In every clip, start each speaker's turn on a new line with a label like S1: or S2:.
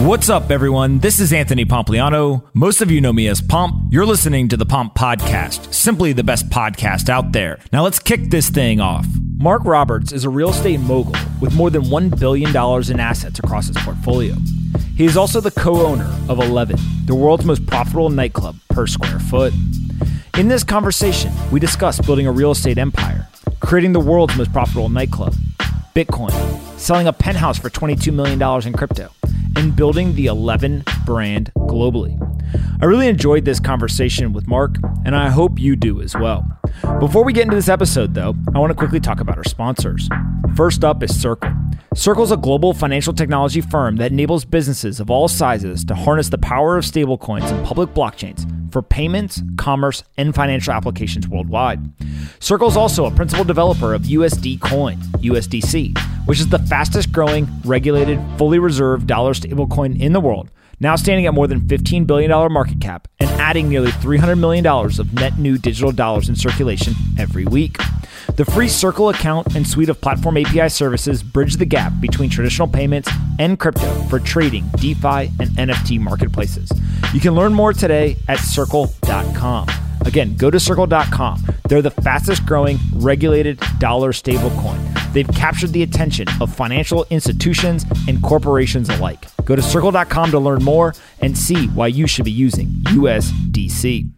S1: What's up, everyone? This is Anthony Pompliano. Most of you know me as Pomp. You're listening to the Pomp Podcast, simply the best podcast out there. Now let's kick this thing off. Marc Roberts is a real estate mogul with more than $1 billion in assets across his portfolio. He is also the co owner of 11, the world's most profitable nightclub per square foot. In this conversation, we discuss building a real estate empire, creating the world's most profitable nightclub, Bitcoin, selling a penthouse for $22 million in crypto, and building the 11 brand globally. I really enjoyed this conversation with Marc, and I hope you do as well. Before we get into this episode, though, I want to quickly talk about our sponsors. First up is Circle. Circle is a global financial technology firm that enables businesses of all sizes to harness the power of stablecoins and public blockchains for payments, commerce, and financial applications worldwide. Circle is also a principal developer of USD Coin, USDC, which is the fastest growing, regulated, fully reserved dollar stablecoin in the world, now standing at more than $15 billion market cap and adding nearly $300 million of net new digital dollars in circulation every week. The free Circle account and suite of platform API services bridge the gap between traditional payments and crypto for trading, DeFi, and NFT marketplaces. You can learn more today at circle.com. Again, go to circle.com. They're the fastest growing regulated dollar stablecoin. They've captured the attention of financial institutions and corporations alike. Go to circle.com to learn more and see why you should be using USDC.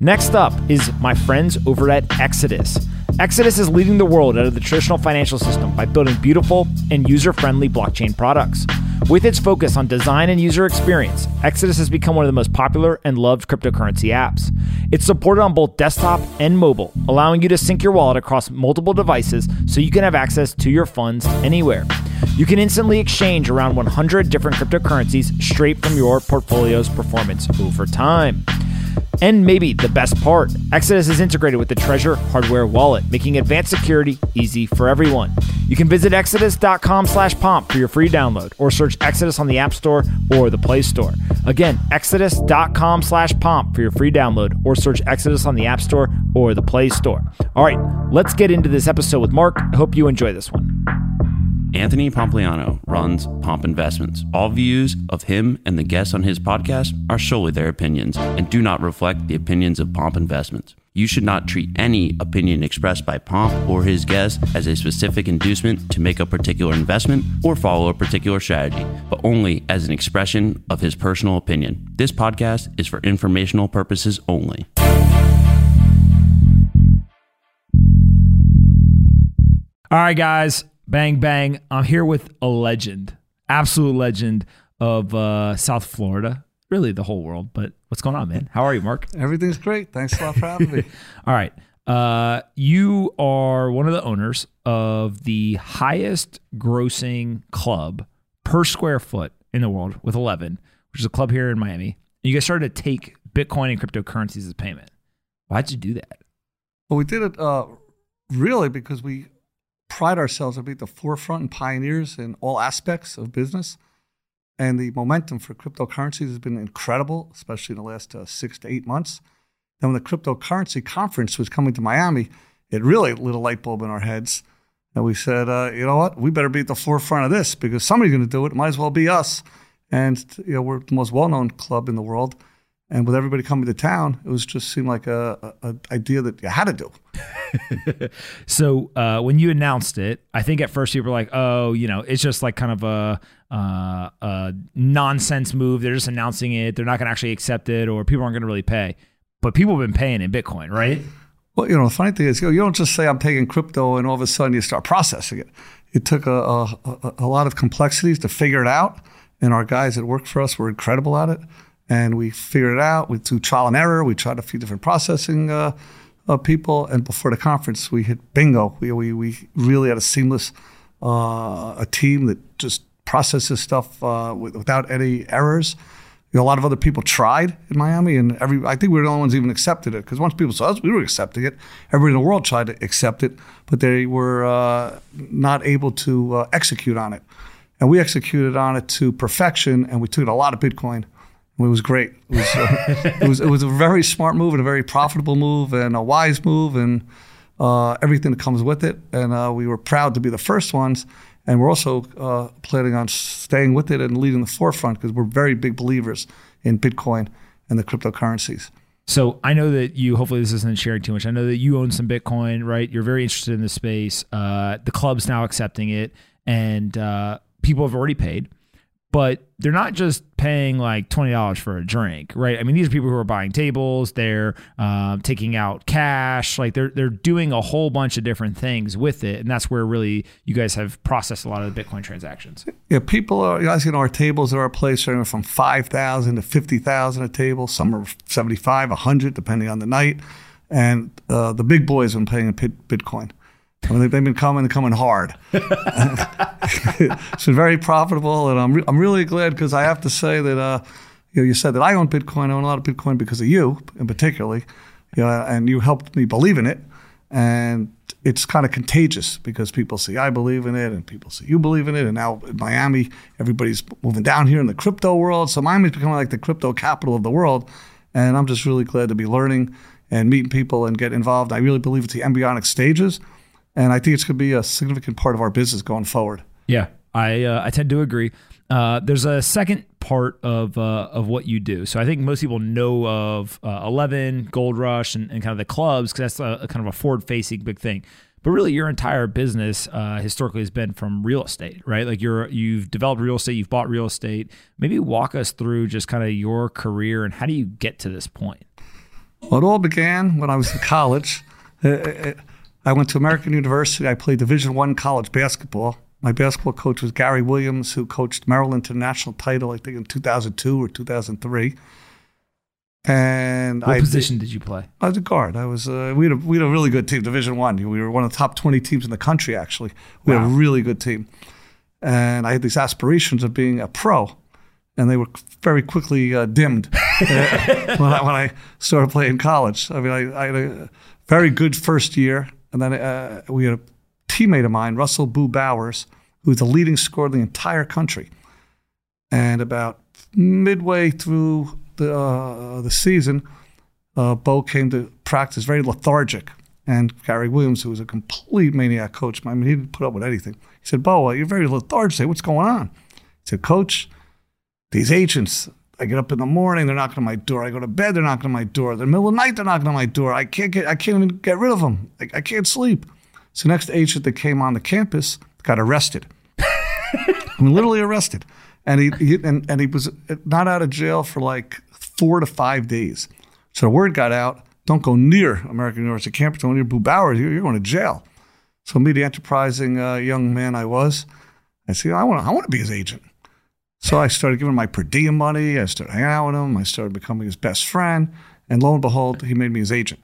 S1: Next up is my friends over at Exodus. Exodus is leading the world out of the traditional financial system by building beautiful and user friendly blockchain products. With its focus on design and user experience, Exodus has become one of the most popular and loved cryptocurrency apps. It's supported on both desktop and mobile, allowing you to sync your wallet across multiple devices so you can have access to your funds anywhere. You can instantly exchange around 100 different cryptocurrencies straight from your portfolio's performance over time. And maybe the best part, Exodus is integrated with the Trezor hardware wallet, making advanced security easy for everyone. You can visit exodus.com slash pomp for your free download or search Exodus on the App Store or the Play Store. Again, exodus.com slash pomp for your free download or search Exodus on the App Store or the Play Store. All right, let's get into this episode with Marc. I hope you enjoy this one.
S2: Anthony Pompliano runs Pomp Investments. All views of him and the guests on his podcast are solely their opinions and do not reflect the opinions of Pomp Investments. You should not treat any opinion expressed by Pomp or his guests as a specific inducement to make a particular investment or follow a particular strategy, but only as an expression of his personal opinion. This podcast is for informational purposes only.
S1: All right, guys, bang, bang. I'm here with a legend, absolute legend of uh, South Florida, really the whole world. But what's going on, man? How are you, Marc?
S3: Everything's great. Thanks a lot for having me.
S1: All right. Uh, you are one of the owners of the highest grossing club per square foot in the world with 11, which is a club here in Miami. And you guys started to take Bitcoin and cryptocurrencies as payment. Why'd you do that?
S3: Well, we did it uh, really because we pride ourselves on being the forefront and pioneers in all aspects of business. And the momentum for cryptocurrencies has been incredible, especially in the last uh, six to eight months. Then when the cryptocurrency conference was coming to Miami, it really lit a light bulb in our heads. And we said, uh, you know what? We better be at the forefront of this because somebody's going to do it. It might as well be us. And you know, we're the most well-known club in the world. And with everybody coming to town, it was just seemed like a, a, a idea that you had to do.
S1: so uh, when you announced it, I think at first people were like, "Oh, you know, it's just like kind of a, uh, a nonsense move. They're just announcing it. They're not going to actually accept it, or people aren't going to really pay." But people have been paying in Bitcoin, right?
S3: Well, you know, the funny thing is, you, know, you don't just say I'm taking crypto and all of a sudden you start processing it. It took a, a, a lot of complexities to figure it out, and our guys that work for us were incredible at it and we figured it out. We through trial and error. We tried a few different processing uh, uh, people, and before the conference, we hit bingo. We we, we really had a seamless uh, a team that just processes stuff uh, without any errors. You know, a lot of other people tried in Miami, and every I think we were the only ones even accepted it because once people saw us, we were accepting it. Everybody in the world tried to accept it, but they were uh, not able to uh, execute on it. And we executed on it to perfection, and we took a lot of Bitcoin it was great. It was, uh, it was, it was a very smart move and a very profitable move and a wise move and uh, everything that comes with it. And uh, we were proud to be the first ones. And we're also uh, planning on staying with it and leading the forefront because we're very big believers in Bitcoin and the cryptocurrencies.
S1: So I know that you. Hopefully, this isn't sharing too much. I know that you own some Bitcoin, right? You're very interested in the space. Uh, the club's now accepting it, and uh, people have already paid but they're not just paying like $20 for a drink, right? I mean, these are people who are buying tables, they're um, taking out cash, like they're, they're doing a whole bunch of different things with it. And that's where really you guys have processed a lot of the Bitcoin transactions.
S3: Yeah, people are, guys, you know, our tables at our place are from 5,000 to 50,000 a table. Some are 75, 100, depending on the night. And uh, the big boys have been paying in Bitcoin. I mean, they've been coming, coming hard. it's been very profitable, and I'm re- I'm really glad because I have to say that uh, you know you said that I own Bitcoin. I own a lot of Bitcoin because of you, in particularly, you know, and you helped me believe in it. And it's kind of contagious because people see I believe in it, and people see you believe in it. And now in Miami, everybody's moving down here in the crypto world. So Miami's becoming like the crypto capital of the world. And I'm just really glad to be learning and meeting people and get involved. I really believe it's the embryonic stages and I think it's going to be a significant part of our business going forward.
S1: Yeah, I uh, I tend to agree. Uh, there's a second part of uh, of what you do. So I think most people know of uh, Eleven, Gold Rush, and, and, kind of the clubs because that's a, a, kind of a forward facing big thing. But really, your entire business uh, historically has been from real estate, right? Like you're you've developed real estate, you've bought real estate. Maybe walk us through just kind of your career and how do you get to this point?
S3: Well, it all began when I was in college. I went to American University. I played Division One college basketball. My basketball coach was Gary Williams, who coached Maryland to the national title, I think in 2002 or 2003. And
S1: what I, position did you play?
S3: I was a guard. I was. Uh, we had a we had a really good team, Division One. We were one of the top 20 teams in the country. Actually, we wow. had a really good team. And I had these aspirations of being a pro, and they were very quickly uh, dimmed uh, when, I, when I started playing college. I mean, I, I had a very good first year. And then uh, we had a teammate of mine, Russell Boo Bowers, who was the leading scorer in the entire country. And about midway through the, uh, the season, uh, Bo came to practice very lethargic. And Gary Williams, who was a complete maniac coach, I mean, he didn't put up with anything. He said, Bo, you're very lethargic. What's going on? He said, Coach, these agents, I get up in the morning, they're knocking on my door. I go to bed, they're knocking on my door. In the middle of the night, they're knocking on my door. I can't get, I can't even get rid of them. I, I can't sleep. So next agent that came on the campus got arrested. I mean, literally arrested, and he, he, and, and he was not out of jail for like four to five days. So the word got out: don't go near American University campus. Don't go near Boo Bowers. You're, you're going to jail. So me, the enterprising uh, young man I was, I said, I want, I want to be his agent. So I started giving him my per diem money. I started hanging out with him. I started becoming his best friend. And lo and behold, he made me his agent.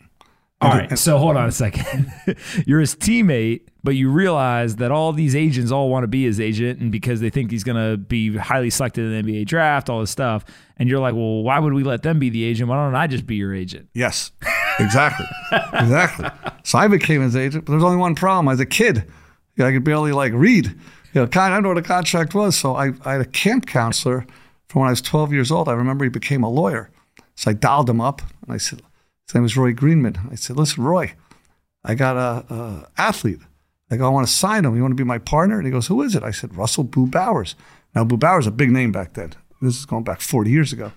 S1: All right. So hold on a second. You're his teammate, but you realize that all these agents all want to be his agent, and because they think he's going to be highly selected in the NBA draft, all this stuff. And you're like, well, why would we let them be the agent? Why don't I just be your agent?
S3: Yes, exactly, exactly. So I became his agent, but there's only one problem. As a kid, I could barely like read you know, I don't know what a contract was. So I, I had a camp counselor from when I was 12 years old. I remember he became a lawyer. So I dialed him up and I said, his name was Roy Greenman. I said, listen, Roy, I got a, a athlete. I go, I want to sign him. You want to be my partner? And he goes, who is it? I said, Russell Boo Bowers. Now, Boo Bowers a big name back then. This is going back 40 years ago.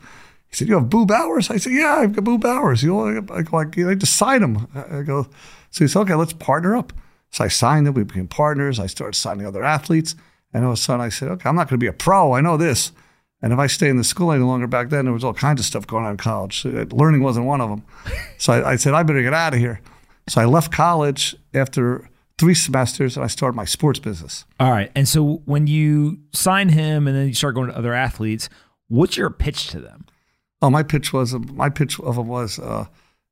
S3: He said, you have Boo Bowers? I said, yeah, I've got Boo Bowers. You know, I go, I just sign him. I go, so he said, okay, let's partner up. So I signed them. We became partners. I started signing other athletes. And all of a sudden I said, okay, I'm not going to be a pro. I know this. And if I stay in the school any longer back then, there was all kinds of stuff going on in college. Learning wasn't one of them. So I, I said, I better get out of here. So I left college after three semesters and I started my sports business.
S1: All right. And so when you sign him and then you start going to other athletes, what's your pitch to them?
S3: Oh, my pitch was my pitch of them was uh,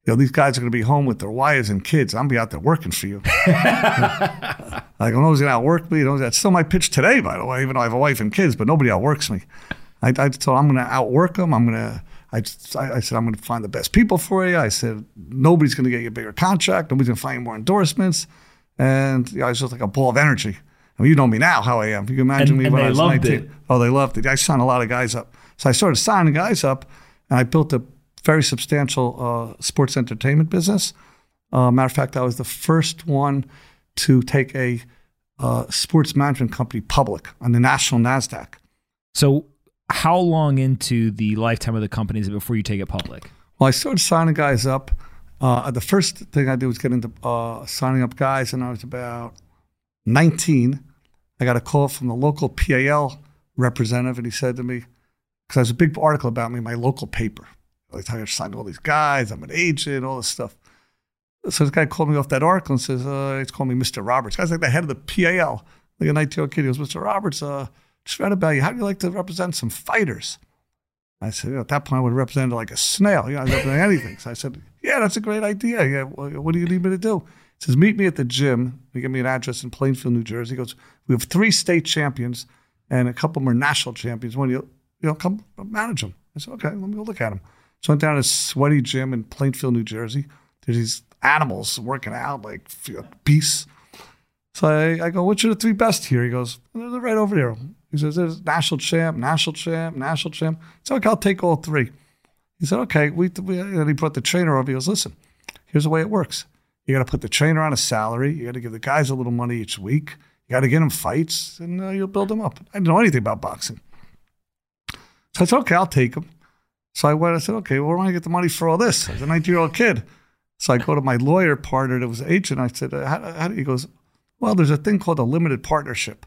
S3: you know, these guys are going to be home with their wives and kids. I'm going to be out there working for you. like, know who's going to outwork me. That's still my pitch today, by the way, even though I have a wife and kids, but nobody outworks me. I, I told I'm going to outwork them. I'm going to, I, I said, I'm going to find the best people for you. I said, nobody's going to get you a bigger contract. Nobody's going to find you more endorsements. And you know, I was just like a ball of energy. I mean, you know me now, how I am. You can imagine
S1: and,
S3: me
S1: and
S3: when I was 19.
S1: It.
S3: Oh, they loved it. I signed a lot of guys up. So I started signing guys up, and I built a very substantial uh, sports entertainment business. Uh, matter of fact, I was the first one to take a uh, sports management company public on the national NASDAQ.
S1: So, how long into the lifetime of the company is it before you take it public?
S3: Well, I started signing guys up. Uh, the first thing I did was get into uh, signing up guys, and I was about 19. I got a call from the local PAL representative, and he said to me, because there's a big article about me in my local paper. Like, I signed all these guys, I'm an agent, all this stuff. So this guy called me off that article and says, uh, he's calling me Mr. Roberts. Guy's like the head of the PAL, like a 19 year old kid. He goes, Mr. Roberts, uh, just read about you. How do you like to represent some fighters? I said, at that point, I would represent like a snail. You know, I represent anything. So I said, yeah, that's a great idea. Yeah, what do you need me to do? He says, meet me at the gym. He gave me an address in Plainfield, New Jersey. He goes, we have three state champions and a couple more national champions. When you, you know, come manage them. I said, okay, let me go look at them. So I went down to a sweaty gym in Plainfield, New Jersey. There's these animals working out like beasts. So I, I go, which are the three best here? He goes, they're right over there. He says, there's national champ, national champ, national champ. So okay, I'll take all three. He said, okay. We, we, and he brought the trainer over. He goes, listen, here's the way it works. You got to put the trainer on a salary. You got to give the guys a little money each week. You got to get them fights, and uh, you'll build them up. I didn't know anything about boxing. So I said, okay, I'll take them. So I went, I said, okay, where am I going to get the money for all this? As a 19 year old kid. So I go to my lawyer partner that was agent. I said, how, how do he goes, well, there's a thing called a limited partnership.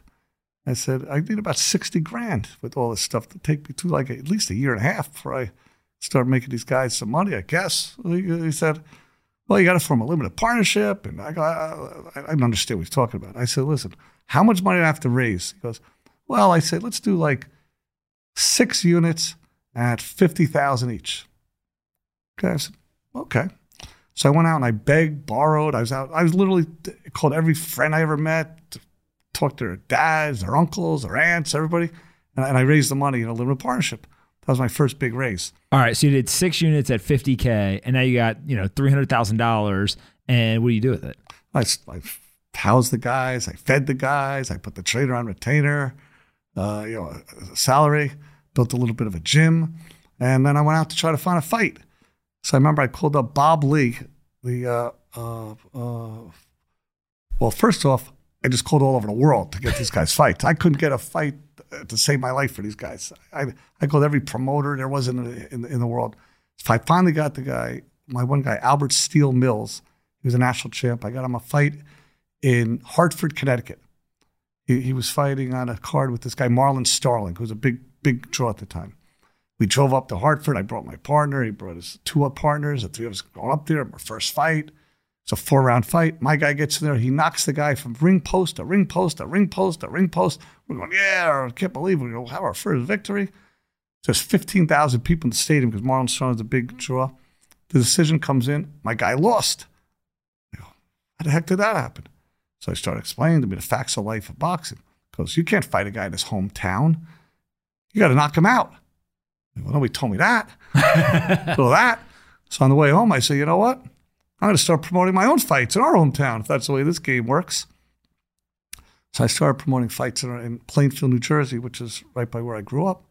S3: I said, I need about 60 grand with all this stuff to take me to like at least a year and a half before I start making these guys some money, I guess. He, said, well, you got to form a limited partnership. And I go, I, I, I understand what he's talking about. I said, listen, how much money do I have to raise? He goes, well, I said, let's do like six units at 50,000 each. Okay. I said, okay. So I went out and I begged, borrowed. I was out. I was literally called every friend I ever met, talked to their dads, their uncles, their aunts, everybody, and I, and I raised the money in a limited partnership. That was my first big raise.
S1: All right, so you did six units at 50k, and now you got you know three hundred thousand dollars. And what do you do with it?
S3: I, I housed the guys, I fed the guys, I put the trader on retainer, uh, you know, salary, built a little bit of a gym, and then I went out to try to find a fight. So I remember I called up Bob Lee, the, uh, uh, uh, well, first off, I just called all over the world to get these guys fights. I couldn't get a fight to save my life for these guys. I, I called every promoter there was in the, in, in the world. So I finally got the guy, my one guy, Albert Steele Mills. He was a national champ. I got him a fight in Hartford, Connecticut. He, he was fighting on a card with this guy, Marlon Starling, who was a big, big draw at the time we drove up to Hartford. I brought my partner. He brought his two partners. The three of us going up there. Our first fight. It's a four round fight. My guy gets in there. He knocks the guy from ring post to ring post to ring post to ring post. We're going, yeah, I can't believe we're going to have our first victory. There's 15,000 people in the stadium because Marlon Strong is a big draw. The decision comes in. My guy lost. Go, How the heck did that happen? So I started explaining to me the facts of life of boxing. Because you can't fight a guy in his hometown. You got to knock him out. Well, nobody told me that. so that. So on the way home, I say, you know what? I'm going to start promoting my own fights in our hometown if that's the way this game works. So I started promoting fights in, in Plainfield, New Jersey, which is right by where I grew up.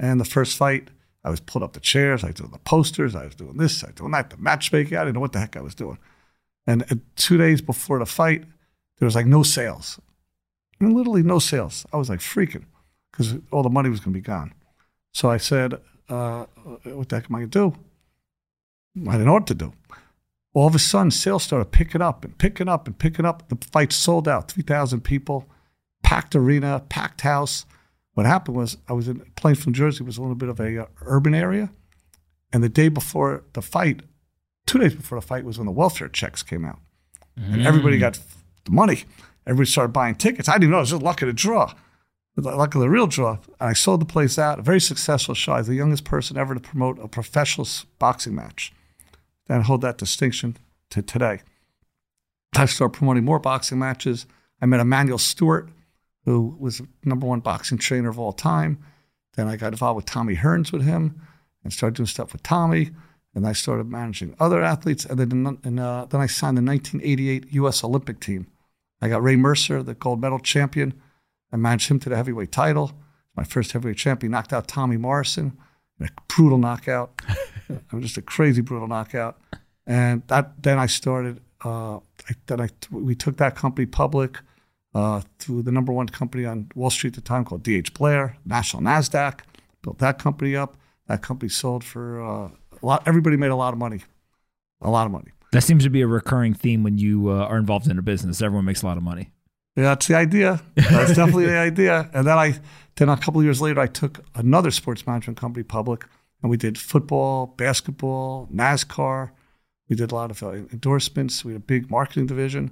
S3: And the first fight, I was pulling up the chairs, I was doing the posters, I was doing this, I was doing that, the matchmaking. I didn't know what the heck I was doing. And, and two days before the fight, there was like no sales. Mean, literally no sales. I was like freaking because all the money was going to be gone. So I said, uh, what the heck am I going to do? I didn't know what to do. All of a sudden, sales started picking up and picking up and picking up. The fight sold out, 3,000 people, packed arena, packed house. What happened was I was in Plainfield, Jersey, was a little bit of a uh, urban area. And the day before the fight, two days before the fight was when the welfare checks came out. Mm. And everybody got the money. Everybody started buying tickets. I didn't even know it was just luck of the draw of the real draw. I sold the place out. A very successful show. I was the youngest person ever to promote a professional boxing match. And hold that distinction to today. I started promoting more boxing matches. I met Emanuel Steward, who was number one boxing trainer of all time. Then I got involved with Tommy Hearns with him and started doing stuff with Tommy. And I started managing other athletes. And then, and, uh, then I signed the 1988 U.S. Olympic team. I got Ray Mercer, the gold medal champion I managed him to the heavyweight title. My first heavyweight champion knocked out Tommy Morrison in a brutal knockout. it was just a crazy brutal knockout. And that then I started. Uh, I, then I we took that company public. uh, through the number one company on Wall Street at the time called DH Blair, National Nasdaq. Built that company up. That company sold for uh, a lot. Everybody made a lot of money, a lot of money.
S1: That seems to be a recurring theme when you uh, are involved in a business. Everyone makes a lot of money.
S3: Yeah, that's the idea. That's definitely the idea. And then I, then a couple of years later, I took another sports management company public, and we did football, basketball, NASCAR. We did a lot of uh, endorsements. We had a big marketing division,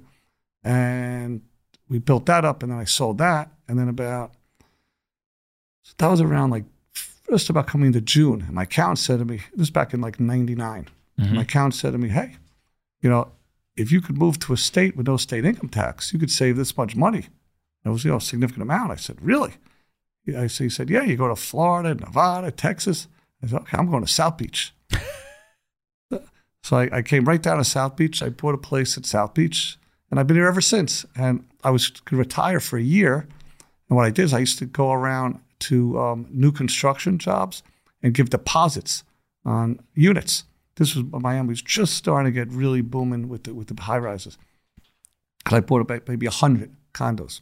S3: and we built that up. And then I sold that. And then about that was around like just about coming into June. And my account said to me, this was back in like '99. My account said to me, "Hey, you know, if you could move to a state with no state income tax, you could save this much money. It was, you know, a significant amount. I said, really? I said, he said, yeah, you go to Florida, Nevada, Texas. I said, okay, I'm going to South Beach. so I, I came right down to South Beach. I bought a place at South Beach, and I've been here ever since. And I was going to retire for a year. And what I did is I used to go around to um, new construction jobs and give deposits on units. This was Miami was just starting to get really booming with the with the high rises. And I bought about maybe hundred condos,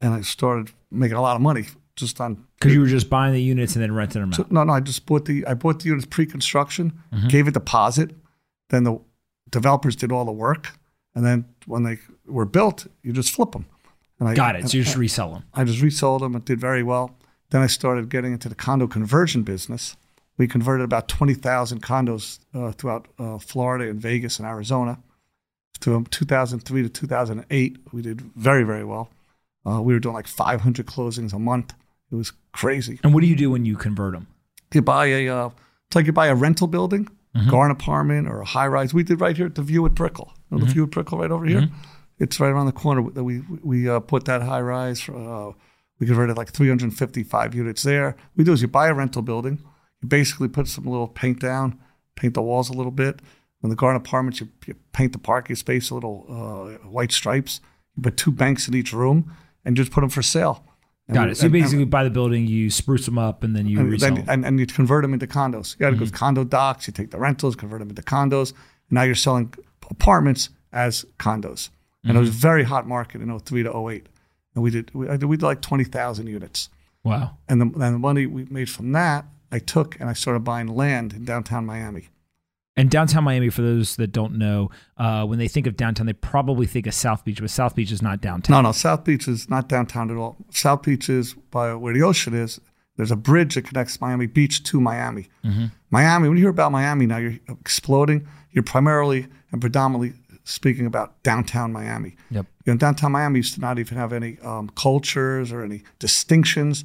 S3: and I started making a lot of money just on.
S1: Because you were just buying the units and then renting them
S3: So, no, no, I just bought the I bought the units pre-construction, mm-hmm. gave a deposit, then the developers did all the work, and then when they were built, you just flip them. And I
S1: Got it. So you just resell them.
S3: I just resold them. It did very well. Then I started getting into the condo conversion business. We converted about 20,000 condos uh, throughout uh, Florida and Vegas and Arizona. From 2003 to 2008, we did very, very well. Uh, we were doing like 500 closings a month. It was crazy.
S1: And what do you do when you convert them?
S3: You buy a, uh, it's like you buy a rental building, garden apartment or a high rise. We did right here at the View at Brickell. You know, The View at Brickell right over here. It's right around the corner that we we uh, put that high rise. Uh, we converted like 355 units there. We do is you buy a rental building, you basically put some little paint down, paint the walls a little bit. When the garden apartments, you, you paint the parking space a little uh, white stripes. You put two banks in each room and just put them for sale. And
S1: Got it. So you
S3: and- and-
S1: basically buy the building, you spruce them up, and then you
S3: and,
S1: resell
S3: then, and, and you convert them into condos. You got to go condo docs. You take the rentals, convert them into condos. And now you're selling apartments as condos. And it was a very hot market in 03 to 08. And we did we, did, we did like 20,000 units.
S1: Wow.
S3: And the, and the money we made from that, I took and I started buying land in downtown Miami.
S1: And downtown Miami, for those that don't know, uh, when they think of downtown, they probably think of South Beach, but South Beach is not downtown.
S3: No, no, South Beach is not downtown at all. South Beach is by where the ocean is. There's a bridge that connects Miami Beach to Miami. Miami, when you hear about Miami now, you're exploding. You're primarily and predominantly speaking about downtown Miami.
S1: Yep.
S3: You know, downtown Miami used to not even have any um, cultures or any distinctions.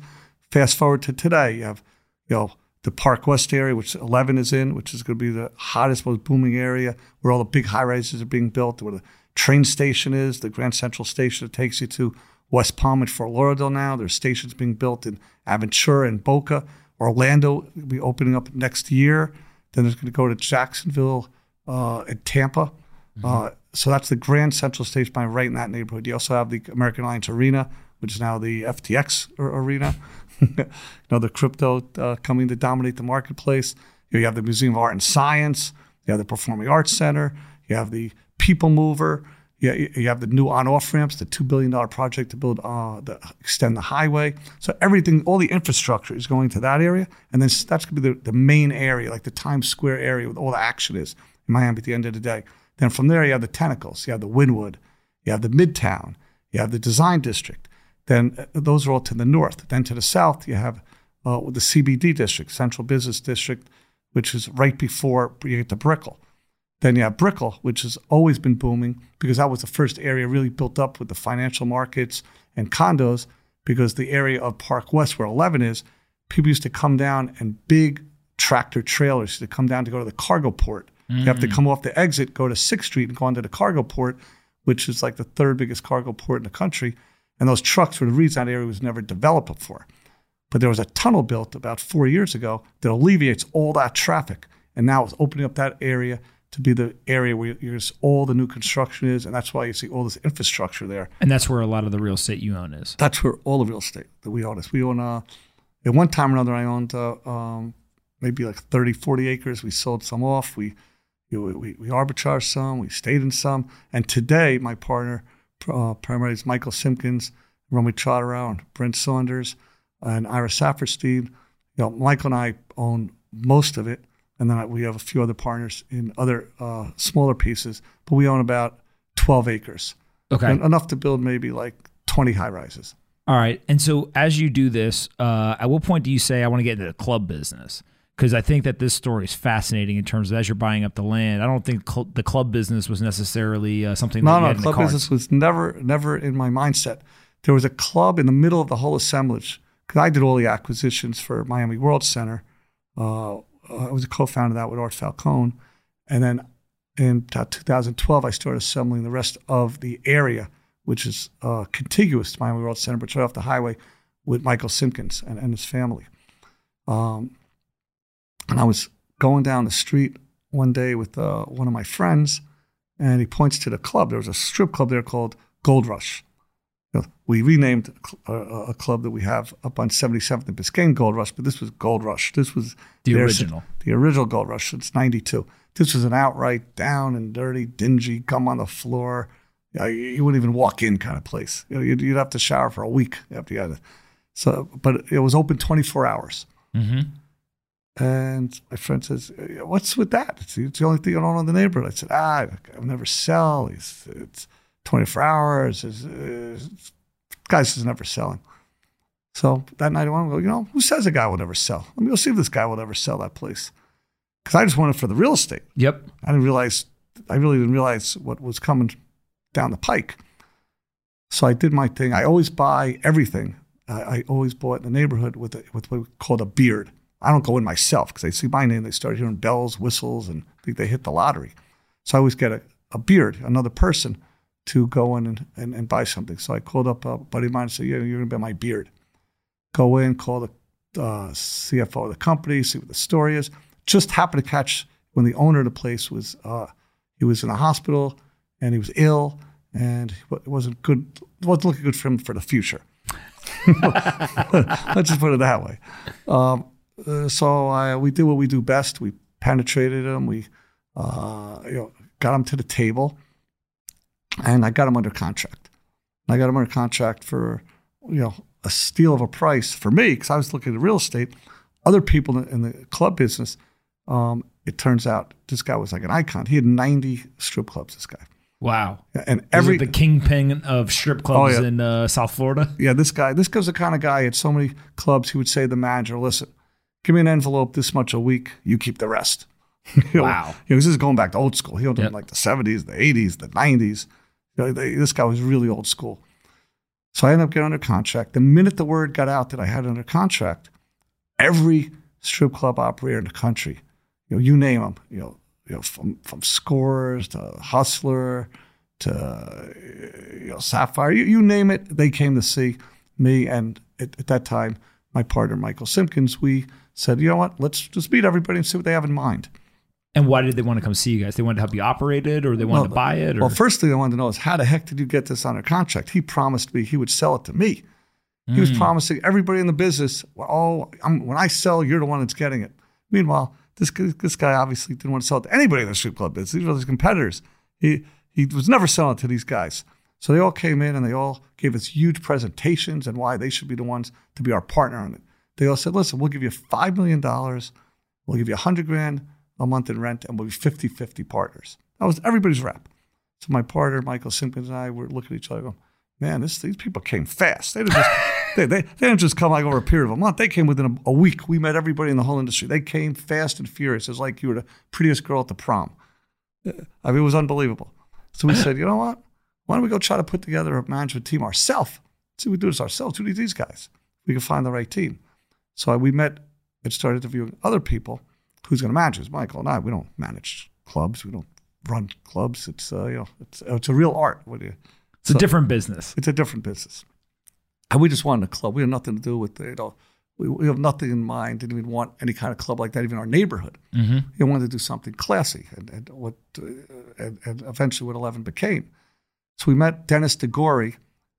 S3: Fast forward to today, you have, you know, the Park West area, which 11 is in, which is going to be the hottest, most booming area, where all the big high rises are being built, where the train station is, the Grand Central Station that takes you to West Palm and Fort Lauderdale now. There's stations being built in Aventura and Boca. Orlando will be opening up next year. Then there's going to go to Jacksonville uh, and Tampa. Uh, so that's the Grand Central Station by right in that neighborhood. You also have the American Airlines Arena, which is now the FTX arena. you know, the crypto uh, coming to dominate the marketplace. You have the Museum of Art and Science. You have the Performing Arts Center. You have the People Mover. You, you have the new on-off ramps, the two billion dollar project to build, uh, the, extend the highway. So everything, all the infrastructure is going to that area, and then that's going to be the, the main area, like the Times Square area, with all the action is in Miami at the end of the day. Then from there, you have the tentacles. You have the Wynwood. You have the Midtown. You have the Design District. Then uh, those are all to the north. Then to the south, you have uh, the CBD district, Central Business District, which is right before you get to Brickell. Then you have Brickell, which has always been booming because that was the first area really built up with the financial markets and condos. Because the area of Park West, where 11 is, people used to come down and big tractor trailers used to come down to go to the cargo port. You have to come off the exit, go to 6th Street, and go onto the cargo port, which is like the third biggest cargo port in the country. And those trucks were the reason that area was never developed before. But there was a tunnel built about four years ago that alleviates all that traffic. And now it's opening up that area to be the area where all the new construction is. And that's why you see all this infrastructure there.
S1: And that's where a lot of the real estate you own is.
S3: That's where all the real estate that we own is. We own, uh, at one time or another, I owned uh, um, maybe like 30, 40 acres. We sold some off. We, you know, we, we arbitraged some. We stayed in some. And today, my partner, uh, primarily is Michael Simpkins, Romy Trotterow, and Brent Saunders, and Ira Saperstein. You know, Michael and I own most of it, and then we have a few other partners in other uh, smaller pieces. But we own about 12 acres,
S1: Okay.
S3: En- enough to build maybe like 20 high rises.
S1: All right. And so as you do this, uh, at what point do you say, I want to get into the club business? Because I think that this story is fascinating in terms of as you're buying up the land. I don't think cl- the club business was necessarily uh, something that
S3: No, no,
S1: had in the
S3: club business was never, never in my mindset. There was a club in the middle of the whole assemblage because I did all the acquisitions for Miami World Center. Uh, I was a co-founder of that with Art Falcone, and then in uh, 2012 I started assembling the rest of the area, which is uh, contiguous to Miami World Center, but right off the highway, with Michael Simpkins and, and his family. Um, and I was going down the street one day with uh, one of my friends, and he points to the club. There was a strip club there called Gold Rush. We renamed a cl- uh, a club that we have up on 77th and Biscayne Gold Rush, but this was Gold Rush. This was
S1: The
S3: their-
S1: original.
S3: the original Gold Rush since '92. This was an outright down and dirty, dingy, gum on the floor. You, know, you wouldn't even walk in kind of place. You know, you'd, you'd have to shower for a week after you had it. So, but it was open 24 hours.
S1: Mhm.
S3: And my friend says, "What's with that? It's, it's the only thing I don't know in the neighborhood." I said, "Ah, I'll never sell. It's, it's 24 hours. It's, it's, guys is never selling." So that night I went, "Well, you know, who says a guy will never sell? Let me go see if this guy will ever sell that place." Because I just wanted for the real estate.
S1: Yep.
S3: I didn't realize, I really didn't realize what was coming down the pike. So I did my thing. I always buy everything. I, I always bought in the neighborhood with a, with what we called a beard. I don't go in myself because they see my name. They start hearing bells, whistles, and think they hit the lottery. So I always get a, a beard, another person, to go in and, and, and buy something. So I called up a buddy of mine and said, yeah, you're going to be my beard. Go in, call the uh, CFO of the company, see what the story is. Just happened to catch when the owner of the place was uh, he was in a hospital and he was ill and it wasn't good. It wasn't looking good for him for the future. Let's just put it that way. Um, uh, so I, we did what we do best. We penetrated him. We uh, you know got him to the table, and I got him under contract. I got him under contract for you know a steal of a price for me because I was looking at real estate. Other people in the, in the club business, um, it turns out this guy was like an icon. He had 90 strip clubs. This guy,
S1: Wow.
S3: and
S1: Every
S3: every
S1: the kingpin of strip clubs
S3: Oh, yeah.
S1: in uh, South Florida.
S3: yeah, this guy, this guy's the kind of guy at so many clubs, he would say to the manager, listen, give me an envelope this much a week, you keep the rest. You know,
S1: Wow.
S3: You know, this is going back to old school. He was
S1: Yep.
S3: in like the 70s, the 80s, the 90s. You know, they, this guy was really old school. So I ended up getting under contract. The minute the word got out that I had under contract, every strip club operator in the country, you know, you name them, you know, you know, from from Scores to Hustler to you know Sapphire, you, you name it, they came to see me. And at, at that time, my partner Michael Simpkins, we said, you know what, let's just meet everybody and see what they have in mind.
S1: And why did they want to come see you guys? They wanted to help you operate it, or they wanted
S3: Well,
S1: to buy it, or
S3: Well, first thing they wanted to know is how the heck did you get this under contract? He promised me he would sell it to me. He was hmm. promising everybody in the business, well, oh, I'm, when I sell, you're the one that's getting it. Meanwhile, this guy- this guy obviously didn't want to sell it to anybody in the strip club business. These were his competitors. He he was never selling it to these guys. So they all came in and they all gave us huge presentations and why they should be the ones to be our partner on it. They all said, listen, we'll give you $5 million. We'll give you 100 grand a month in rent and we'll be 50 50 partners. That was everybody's rep. So my partner, Michael Simpkins, and I were looking at each other going, man, this, these people came fast. They didn't, just, they, they, they didn't just come like over a period of a month. They came within a, a week. We met everybody in the whole industry. They came fast and furious. It was like you were the prettiest girl at the prom. I mean, it was unbelievable. So we said, you know what? Why don't we go try to put together a management team ourselves? See, we do this ourselves. Who need these guys? We can find the right team. So we met and started interviewing other people. Who's going to manage us? Michael and I. We don't manage clubs. We don't run clubs. It's uh, you know, it's it's a real art. What do you?
S1: it's a different business.
S3: It's a different business. And we just wanted a club. We had nothing to do with it. You know, we, we have nothing in mind. Didn't even want any kind of club like that, even our neighborhood.
S1: Mm-hmm.
S3: We wanted to do something classy, and, and what uh, and, and eventually what Eleven became. So we met Dennis DeGori,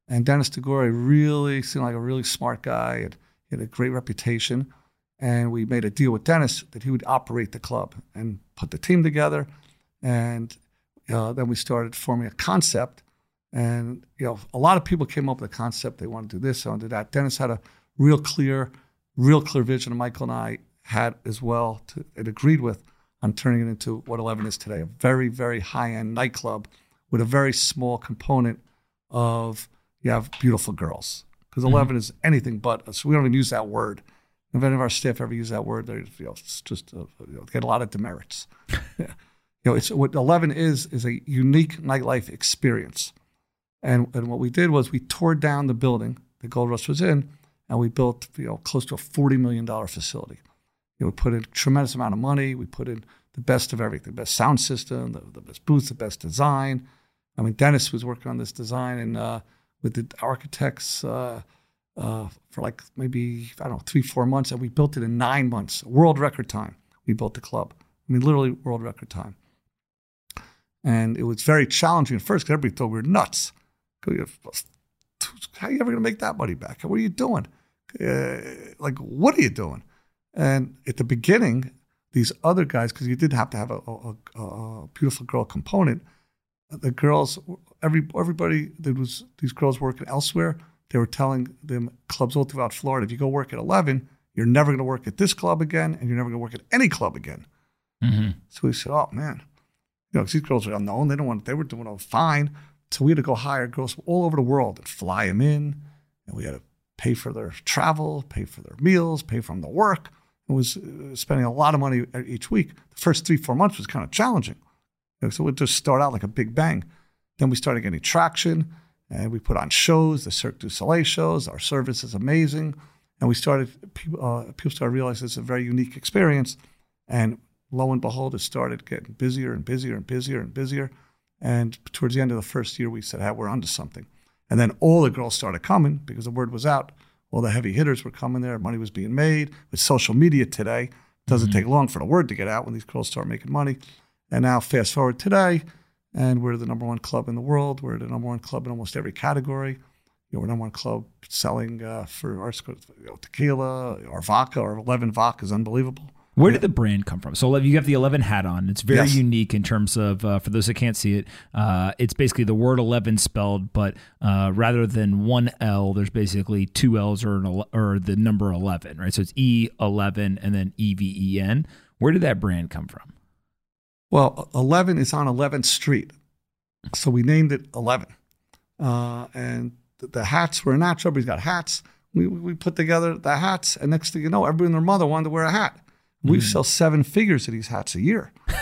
S3: and Dennis DeGori really seemed like a really smart guy, and he had a great reputation. And we made a deal with Dennis that he would operate the club and put the team together. And uh, then we started forming a concept And you know, a lot of people came up with a concept. They want to do this, they want to do that. Dennis had a real clear, real clear vision, and Michael and I had as well to, and agreed with on turning it into what Eleven is today—a very, very high-end nightclub with a very small component of you have beautiful girls because 11 is anything but. So we don't even use that word. If any of our staff ever use that word, they you know, it's just uh, you know, get a lot of demerits. yeah. You know, it's what 11 is is a unique nightlife experience. And, and what we did was we tore down the building that Gold Rush was in, and we built you know close to a forty million dollar facility. You know, we put in a tremendous amount of money. We put in the best of everything: the best sound system, the, the best booths, the best design. I mean, Dennis was working on this design and uh, with the architects uh, uh, for like maybe I don't know three, four months, and we built it in nine months, world record time. We built the club. I mean, literally world record time. And it was very challenging at first because everybody thought we were nuts. How are you ever going to make that money back? What are you doing? Uh, like, what are you doing? And at the beginning, these other guys, because you did have to have a, a, a, beautiful girl component, the girls, every everybody that was these girls working elsewhere, they were telling them clubs all throughout Florida, if you go work at Eleven, you're never going to work at this club again, and you're never going to work at any club again. Mm-hmm. So we said, oh man, you know, these girls are unknown. They don't want. They were doing all fine. So we had to go hire girls from all over the world and fly them in, and we had to pay for their travel, pay for their meals, pay for them to work. It was uh, spending a lot of money each week. The first three, four months was kind of challenging. You know, so it just start out like a big bang. Then we started getting traction, and we put on shows, the Cirque du Soleil shows. Our service is amazing, and we started. People, uh, people started realizing it's a very unique experience, and lo and behold, it started getting busier and busier and busier and busier. And towards the end of the first year, we said, hey, we're onto something. And then all the girls started coming because the word was out. All the heavy hitters were coming there. Money was being made. With social media today, it doesn't mm-hmm. take long for the word to get out when these girls start making money. And now, fast forward today, and we're the number one club in the world. We're the number one club in almost every category. You know, we're number one club selling uh, for our you know, tequila, our vodka, our 11 vodka is unbelievable.
S1: Where did the brand come from? So you have the 11 hat on. It's very yes. unique in terms of, uh, for those that can't see it, uh, it's basically the word 11 spelled, but uh, rather than one L, there's basically two L's or, an, or the number 11, right? So it's E11 and then E-V-E-N. Where did that brand come from?
S3: Well, 11 is on 11th Street. So we named it 11. Uh, and the, the hats were natural. Everybody's got hats. We, we put together the hats, and next thing you know, everybody and their mother wanted to wear a hat. We mm. sell seven figures of these hats a year.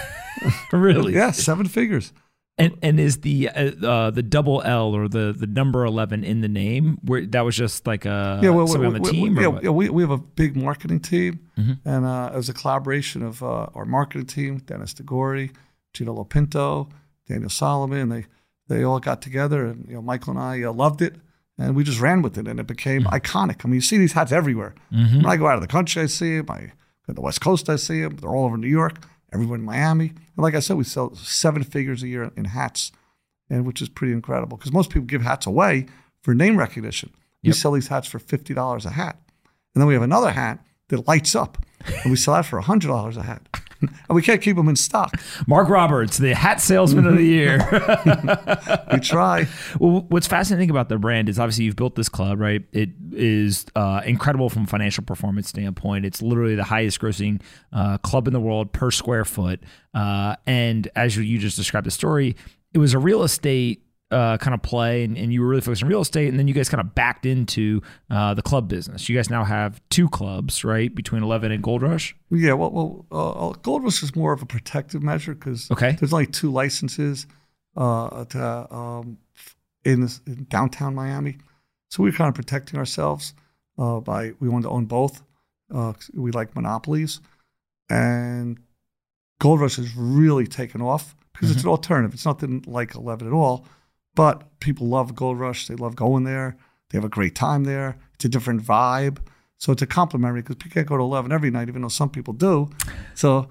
S1: really?
S3: yeah, seven figures.
S1: And and is the uh, uh, the double L or the the number eleven in the name? Where that was just like a yeah, well, we, on the team.
S3: We, yeah, yeah, we we have a big marketing team, mm-hmm. and uh, it was a collaboration of uh, our marketing team, Dennis DeGori, Gino Lopinto, Daniel Solomon. They they all got together, and you know Michael and I uh, loved it, and we just ran with it, and it became mm-hmm. iconic. I mean, you see these hats everywhere. Mm-hmm. When I go out of the country, I see them. I the West Coast, I see them. They're all over New York, everyone in Miami. And like I said, we sell seven figures a year in hats, and which is pretty incredible because most people give hats away for name recognition. We yep. sell these hats for fifty dollars a hat, and then we have another hat that lights up, and we sell that for hundred dollars a hat. and we can't keep them in stock.
S1: Marc Roberts, the hat salesman of the year.
S3: we try.
S1: Well, what's fascinating about the brand is obviously you've built this club, right? It is uh, incredible from a financial performance standpoint. It's literally the highest grossing uh, club in the world per square foot. Uh, and as you just described the story, it was a real estate uh, kind of play and, and, you were really focused on real estate and then you guys kind of backed into uh, the club business. You guys now have two clubs right between 11 and gold rush?
S3: Yeah well, well uh, uh gold rush is more of a protective measure because
S1: okay.
S3: there's only two licenses uh, to, um, in, in, downtown miami. So we are kind of protecting ourselves uh, by we wanted to own both we like monopolies. And gold rush has really taken off because mm-hmm. it's an alternative. It's nothing like 11 at all but people love Gold Rush. They love going there. They have a great time there. It's a different vibe. So it's a complementary because people can't go to 11 every night, even though some people do. So,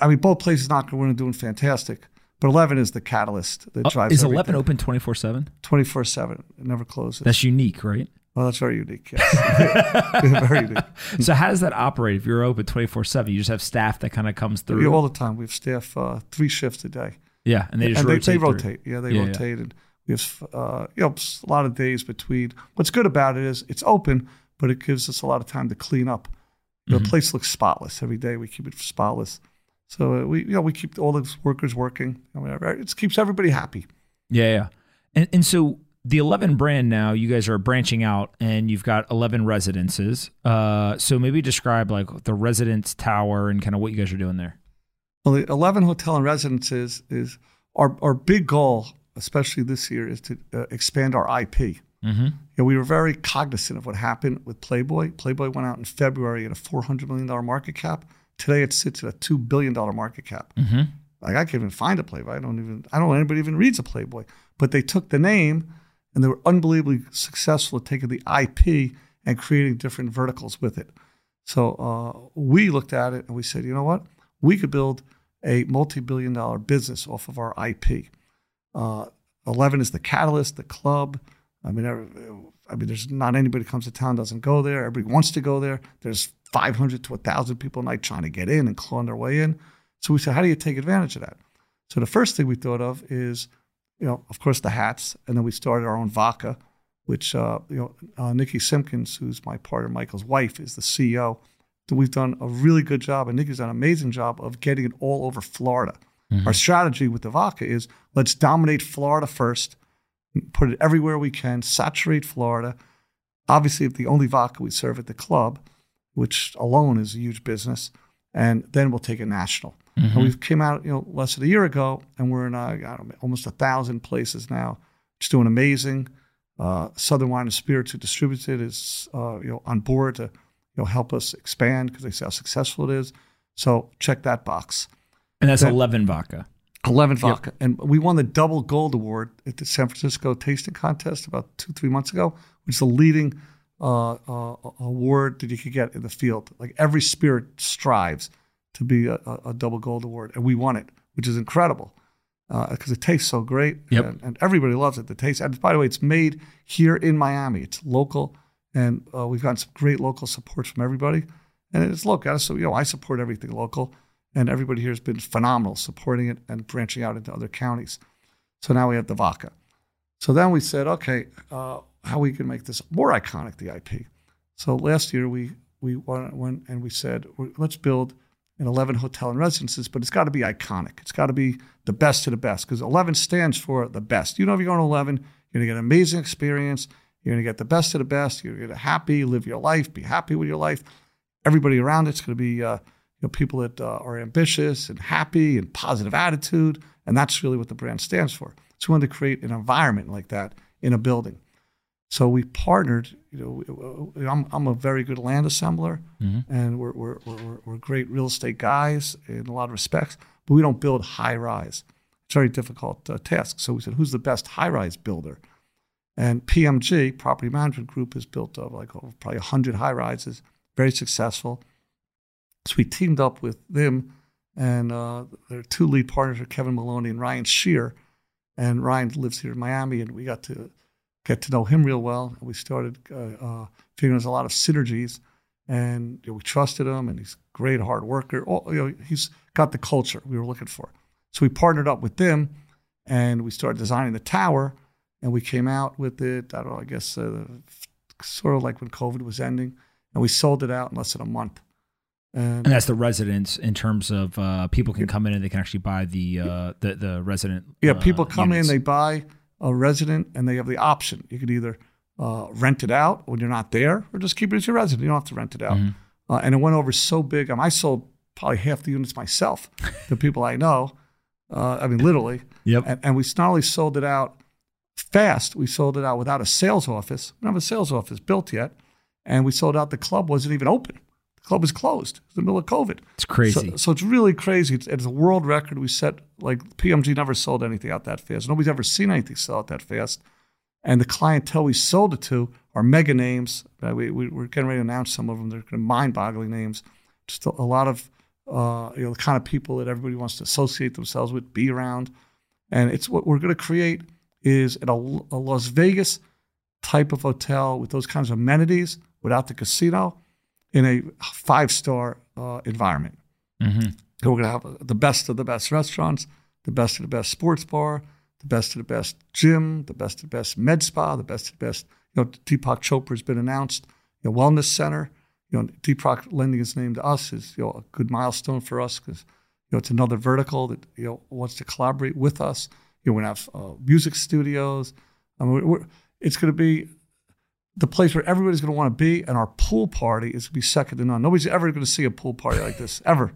S3: I mean, both places not going to doing fantastic. But 11 is the catalyst that uh, drives
S1: Is 11 open 24 7?
S3: 24 7. It never closes.
S1: That's unique, right?
S3: Well, that's very unique. Yes. very
S1: unique. So, how does that operate if you're open 24 7? You just have staff that kind of comes through?
S3: Yeah, all the time. We have staff uh, three shifts a day.
S1: Yeah, and they just and rotate.
S3: They, they rotate. Yeah, they yeah, rotate, yeah. and We have uh, you know a lot of days between. What's good about it is it's open, but it gives us a lot of time to clean up. The
S1: Mhm.
S3: place looks spotless every day. We keep it spotless, so uh, we you know we keep all the workers working. It keeps everybody happy.
S1: Yeah, yeah. And and so the 11 brand now, you guys are branching out and you've got 11 residences. Uh, so maybe describe like the residence tower and kind of what you guys are doing there.
S3: Well, the 11 hotel and residences is our, our big goal, especially this year, is to uh, expand our IP.
S1: Mm-hmm.
S3: You know, we were very cognizant of what happened with Playboy. Playboy went out in February at a $400 million market cap. Today it sits at a $2 billion market cap.
S1: Mm-hmm.
S3: Like I can't even find a Playboy. I don't even, I don't know anybody even reads a Playboy. But they took the name and they were unbelievably successful at taking the IP and creating different verticals with it. So uh, we looked at it and we said, you know what? We could build a multi-billion dollar business off of our IP. Uh, 11 is the catalyst, the club. I mean, every- I mean, there's not anybody comes to town doesn't go there. Everybody wants to go there. There's 500 to 1,000 people a night trying to get in and clawing their way in. So we said, how do you take advantage of that? So the first thing we thought of is, you know, of course the hats, and then we started our own vodka, which uh, you know, uh, Nikki Simkins, who's my partner Michael's wife, is the CEO. So we've done a really good job, and Nikki's done an amazing job of getting it all over Florida. Our strategy with the vodka is let's dominate Florida first, put it everywhere we can, saturate Florida. Obviously, the only vodka we serve at the club, which alone is a huge business, and then we'll take it national. And we came out, you know, less than a year ago, and we're in uh, I don't know, almost a thousand places now. It's doing amazing. Uh, Southern Wine and Spirits, who distributes it, is uh, you know on board to you know help us expand because they see how successful it is. So check that box.
S1: And that's
S3: That-
S1: 11 vodka.
S3: 11 vodka. And we won the double gold award at the San Francisco Tasting Contest about two, three months ago, which is the leading uh, uh, award that you could get in the field. Like every spirit strives to be a, a, double gold award. And we won it, which is incredible because it tastes so great.
S1: Yep.
S3: And, and everybody loves it. The taste. And by the way, it's made here in Miami. It's local. And uh, we've gotten some great local support from everybody. And it's I- so you know, I support everything local, and everybody here has been phenomenal supporting it and branching out into other counties. So now we have the vodka. So then we said, okay, uh, how we can make this more iconic, the IP. So last year we we went, and we said, let's build an 11 hotel and residences, but it's got to be iconic. It's got to be the best of the best because 11 stands for the best. You know, if you're going to 11, you're going to get an amazing experience. You're going to get the best of the best. You're going to get happy, live your life, be happy with your life. Everybody around it's going to be uh, you know, people that uh, are ambitious and happy and positive attitude, and that's really what the brand stands for. So we wanted to create an environment like that in a building. So we partnered. You know, I'm, I'm a very good land assembler, and we're, we're, we're, we're great real estate guys in a lot of respects, but we don't build high rise. It's a very difficult uh, task. So we said, who's the best high rise builder? And PMG, Property Management Group, has built uh, like over probably 100 high rises, very successful. So we teamed up with them, and uh, their two lead partners are Kevin Maloney and Ryan Shear. And Ryan lives here in Miami, and we got to get to know him real well. We started uh, uh, figuring there's a lot of synergies, and you know, we trusted him, and he's a great hard worker. All, you know, he's got the culture we were looking for. So we partnered up with them, and we started designing the tower, and we came out with it. I don't know, I guess uh, sort of like when COVID was ending, and we sold it out in less than a month. And
S1: And that's the residence in terms of uh, people can come in and they can actually buy the uh, the, the resident.
S3: Yeah,
S1: uh,
S3: people come
S1: units.
S3: in, they buy a resident, and they have the option. You could either uh, rent it out when you're not there, or just keep it as your resident. You don't have to rent it out.
S1: Mm-hmm.
S3: Uh, and it went over so big. I, sold probably half the units myself to people I know. Uh, I mean, literally.
S1: Yep.
S3: And, and we not only sold it out fast, we sold it out without a sales office. We don't have a sales office built yet. And we sold out. The club wasn't even open. The club was closed. It was in the middle of COVID.
S1: It's crazy.
S3: So, so it's really crazy. It's, it's a world record. We set like PMG never sold anything out that fast. Nobody's ever seen anything sell out that fast. And the clientele we sold it to are mega names. Uh, we, we, we're getting ready to announce some of them. They're kind of mind-boggling names. Just a, a lot of uh, you know the kind of people that everybody wants to associate themselves with, be around. And it's what we're going to create is at a, a Las Vegas type of hotel with those kinds of amenities without the casino in a five-star uh, environment.
S1: Mm-hmm.
S3: So we're going to have the best of the best restaurants, the best of the best sports bar, the best of the best gym, the best of the best med spa, the best of the best. You know, Deepak Chopra has been announced. You know, wellness center. You know, Deepak lending his name to us is you know a good milestone for us because you know it's another vertical that you know wants to collaborate with us. You know, we're gonna have uh, music studios. I mean, it's going to be the place where everybody's going to want to be, and our pool party is going to be second to none. Nobody's ever going to see a pool party like this ever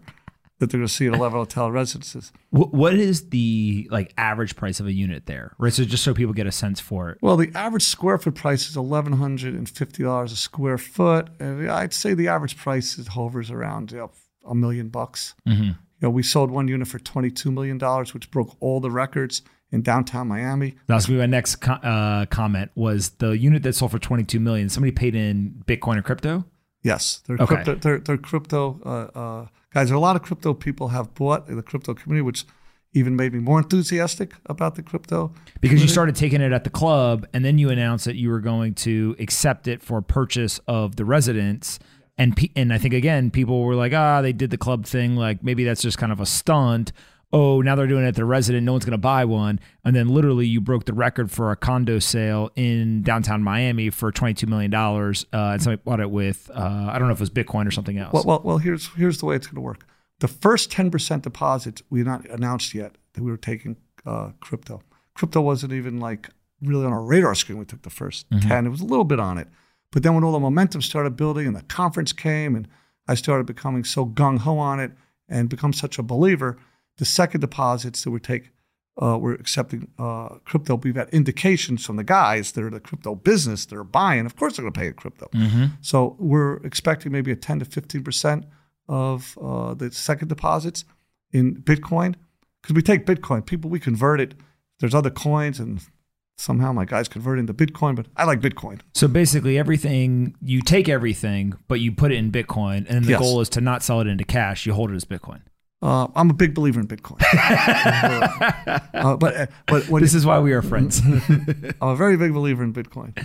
S3: that they're going to see at 11 hotel residences.
S1: Wh- What is the like average price of a unit there? Right. So just so people get a sense for it.
S3: Well, the average square foot price is eleven hundred and fifty dollars a square foot, and I'd say the average price is hovers around you know, a million bucks. You know, we sold one unit for twenty two million dollars, which broke all the records in downtown Miami.
S1: That's gonna be my next co- uh, comment. Was the unit that sold for twenty two million? Somebody paid in Bitcoin or crypto?
S3: Yes, they're
S1: Okay.
S3: crypto. They're, they're crypto uh, uh, guys. There are a lot of crypto people have bought in the crypto community, which even made me more enthusiastic about the crypto.
S1: Because you started taking it at the club, and then you announced that you were going to accept it for purchase of the residence. And pe- and I think again, people were like, ah, they did the club thing. Like maybe that's just kind of a stunt. Oh, now they're doing it at the resident. No one's going to buy one. And then literally, you broke the record for a condo sale in downtown Miami for twenty two million dollars. Uh, and somebody bought it with uh, I don't know if it was Bitcoin or something else.
S3: Well, well, well. Here's here's the way it's going to work. The first ten percent deposits we not announced yet that we were taking uh, crypto. Crypto wasn't even like really on our radar screen. We took the 1st ten. It was a little bit on it, but then when all the momentum started building and the conference came, and I started becoming so gung ho on it and become such a believer, the second deposits that we take. Uh, we're accepting uh, crypto. We've had indications from the guys that are the crypto business that are buying. Of course, they're going to pay in crypto. So we're expecting maybe a 10 to 15 percent of uh, the second deposits in Bitcoin because we take Bitcoin. People, we convert it. There's other coins, and somehow my guys convert into Bitcoin, but I like Bitcoin.
S1: So basically, everything you take everything, but you put it in Bitcoin, and the
S3: Yes.
S1: goal is to not sell it into cash. You hold it as Bitcoin.
S3: Uh, I'm a big believer in Bitcoin. uh, but but when
S1: This is why we are friends.
S3: I'm a very big believer in Bitcoin.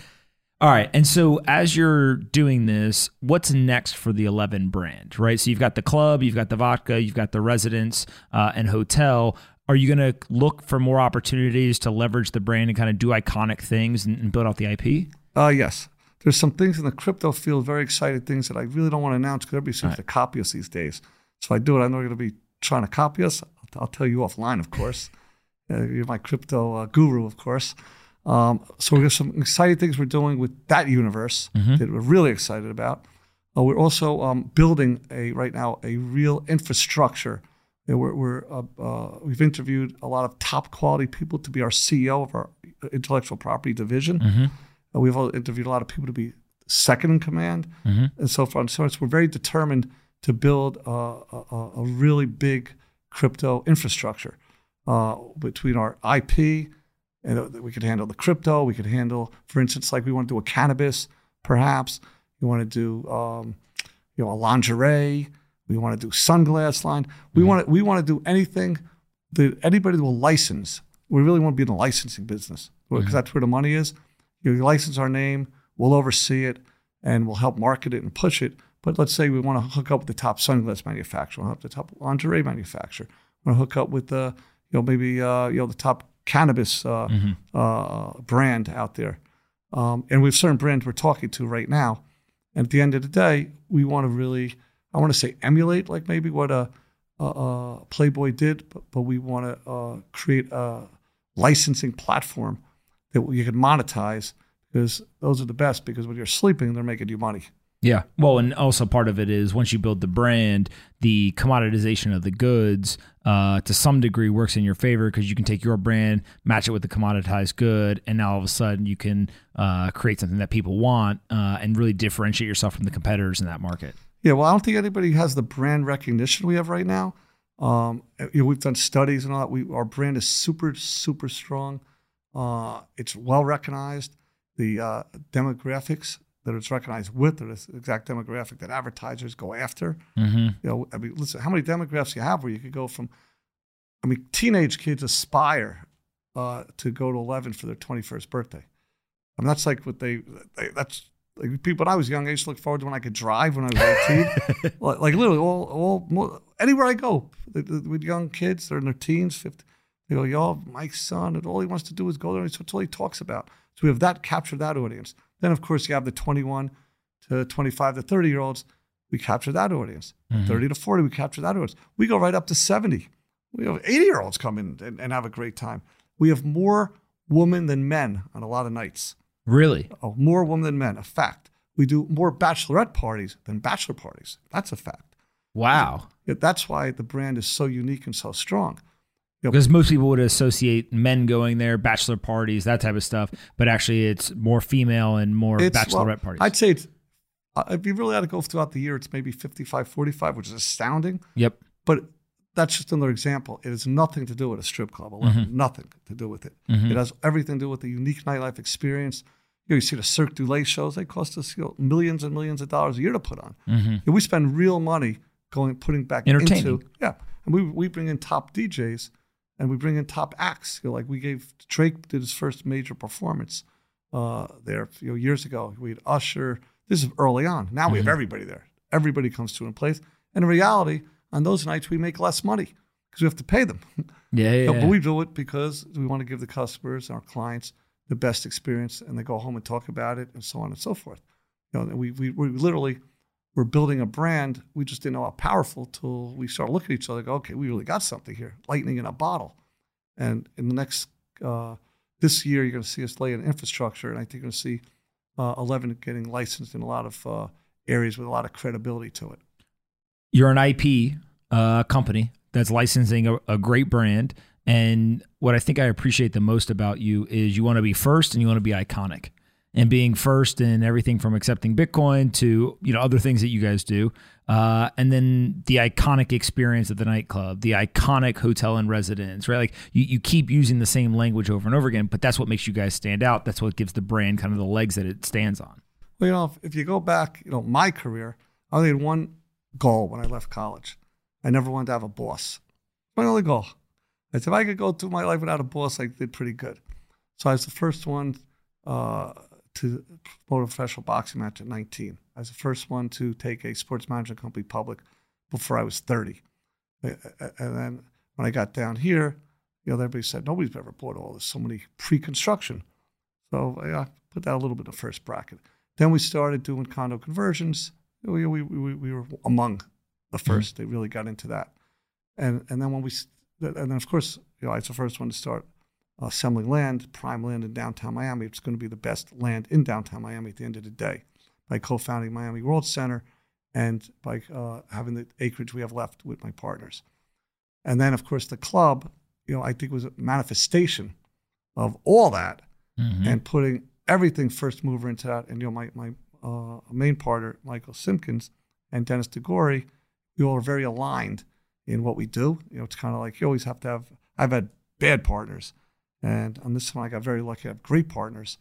S1: All right. And so as you're doing this, what's next for the 11 brand, right? So you've got the club, you've got the vodka, you've got the residence uh, and hotel. Are you going to look for more opportunities to leverage the brand and kind of do iconic things and, and build out the IP?
S3: Uh, yes. There's some things in the crypto field, very exciting things that I really don't want to announce because everybody seems to copy us these days. So I do it, I know you're going to be trying to copy us. I'll, I'll tell you offline, of course. Uh, you're my crypto uh, guru, of course. Um, so we have some exciting things we're doing with that universe that we're really excited about. Uh, we're also um, building a right now a real infrastructure. You know, we're, we're uh, uh, we've interviewed a lot of top quality people to be our CEO of our intellectual property division. Uh, we've all interviewed a lot of people to be second in command, and so far and so on. So we're very determined to build a, a, a really big crypto infrastructure uh, between our IP and uh, we could handle the crypto. We could handle, for instance, like we want to do a cannabis, perhaps. We want to do, um, you know, a lingerie. We want to do sunglass line. We want to we want to do anything that anybody will license. We really want to be in the licensing business because that's where the money is. You license our name, we'll oversee it, and we'll help market it and push it. But let's say we want to hook up with the top sunglass manufacturer, hook up with the top lingerie manufacturer, we want to hook up with the, you know, maybe uh, you know the top cannabis uh, uh, brand out there. Um, and we have certain brands we're talking to right now. And at the end of the day, we want to really, I want to say emulate like maybe what a, a, a Playboy did, but, but we want to uh, create a licensing platform that you can monetize because those are the best because when you're sleeping, they're making you money.
S1: Yeah. Well, and also part of it is once you build the brand, the commoditization of the goods uh, to some degree works in your favor because you can take your brand, match it with the commoditized good, and now all of a sudden you can uh, create something that people want uh, and really differentiate yourself from the competitors in that market.
S3: Yeah, well, I don't think anybody has the brand recognition we have right now. Um, you know, we've done studies and all that. We, our brand is super, super strong. Uh, it's well recognized. The uh, demographics that it's recognized with or this exact demographic that advertisers go after.
S1: Mm-hmm.
S3: You know, I mean, listen, how many demographics you have where you could go from? I mean, teenage kids aspire uh, to go to 11 for their 21st birthday. I mean, that's like what they, they that's like people. When I was young, I used to look forward to when I could drive when I was 18. like, like literally, all, all, mo- anywhere I go th- th- with young kids, they're in their teens, 50, They go, yo, Mike's son, and all he wants to do is go there. That's all he talks about. So we have that capture that audience. Then of course you have the 21 to 25 to 30 year olds. We capture that audience. Mm-hmm. 30 to 40, we capture that audience. We go right up to 70. We have 80 year olds come in and, and have a great time. We have more women than men on a lot of nights.
S1: Really?
S3: Oh, more women than men, a fact. We do more bachelorette parties than bachelor parties. That's a fact.
S1: Wow.
S3: That's why the brand is so unique and so strong.
S1: Because most people would associate men going there, bachelor parties, that type of stuff, but actually it's more female and more
S3: It's-
S1: bachelorette
S3: well,
S1: parties.
S3: I'd say it's, uh, if you really had to go throughout the year, it's maybe 55 45, which is astounding.
S1: yep.
S3: But that's just another example. It has nothing to do with a strip club, 11, mm-hmm. nothing to do with it. Mm-hmm. It has everything to do with the unique nightlife experience. You, know, you see the Cirque du Soleil shows; they cost us you know, millions and millions of dollars a year to put on. Mm-hmm. You know, we spend real money going putting back into yeah, and we we bring in top DJs and we bring in top acts. You know, like we gave Drake did his first major performance uh, there you know, years ago. We had Usher. This is early on. Now we have everybody there. Everybody comes to and plays. And in reality, on those nights we make less money because we have to pay them.
S1: Yeah, yeah. Yeah.
S3: but we do it because we want to give the customers, our clients, the best experience, and they go home and talk about it, and so on and so forth. You know, we we, we literally we're building a brand. We just didn't know how powerful till we started looking at each other. Go, okay, we really got something here, lightning in a bottle. And in the next uh, this year, you're going to see us lay an infrastructure, and I think you're going to see uh, Eleven getting licensed in a lot of uh, areas with a lot of credibility to it.
S1: You're an IP uh, company that's licensing a, a great brand. And what I think I appreciate the most about you is you want to be first and you want to be iconic. And being first in everything from accepting Bitcoin to you know other things that you guys do, uh, and then the iconic experience at the nightclub, the iconic hotel and residence, right? Like you, you keep using the same language over and over again, but that's what makes you guys stand out. That's what gives the brand kind of the legs that it stands on.
S3: Well, you know, if, if you go back, you know, my career, I only had one goal when I left college. I never wanted to have a boss. My only goal. I said, if I could go through my life without a boss, I did pretty good. So I was the first one uh, to promote a professional boxing match at 19. I was the first one to take a sports management company public before I was 30. Uh, uh, And then when I got down here, you know, everybody said, nobody's ever bought all this, so many pre-construction. So I put that a little bit in the first bracket. Then we started doing condo conversions. We, we, we, we were among the 1st They really got into that. And and then when we, and then of course, you know, I was the first one to start assembling land, prime land in downtown Miami. It's going to be the best land in downtown Miami at the end of the day by co-founding Miami World Center and by uh, having the acreage we have left with my partners. And then, of course, the club, you know, I think was a manifestation of all that and putting everything first mover into that. And, you know, my, my uh, main partner, Michael Simkins and Dennis DeGori, we all are very aligned in what we do. You know, it's kind of like you always have to have, I've had bad partners. And on this one, I got very lucky I have great partners.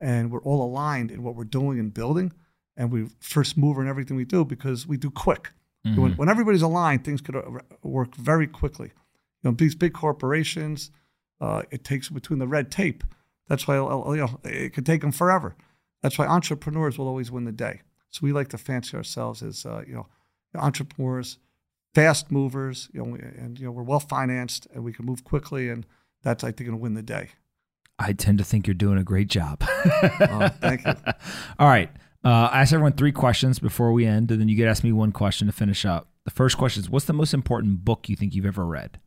S3: And we're all aligned in what we're doing and building. And we first mover in everything we do because we do quick. When, when everybody's aligned, things could uh, work very quickly. You know, these big corporations, uh, it takes between the red tape. That's why uh, you know it could take them forever. That's why entrepreneurs will always win the day. So we like to fancy ourselves as uh, you know entrepreneurs, fast movers. You know, and you know we're well financed and we can move quickly, and that's I think going to win the day.
S1: I tend to think you're doing a great job.
S3: Uh, thank you.
S1: All right. Uh, I ask everyone three questions before we end, and then you get asked me one question to finish up. The first question is What's the most important book you think you've ever read?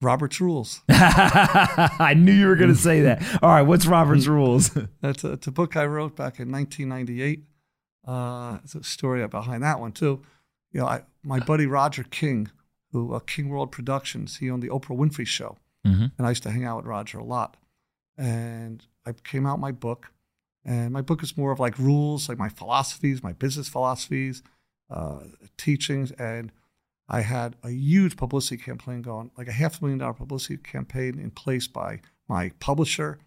S3: Robert's Rules.
S1: I knew you were going to say that. All right. What's Robert's Rules?
S3: That's a, it's a book I wrote back in 1998. Uh, it's a story behind that one too. You know, I, my buddy Roger King, who uh, King World Productions, he owned the Oprah Winfrey Show,
S1: Mhm.
S3: and I used to hang out with Roger a lot. And I came out my book, and my book is more of like rules, like my philosophies, my business philosophies, uh, teachings, and I had a huge publicity campaign going, like a half a million dollar publicity campaign in place by my publisher.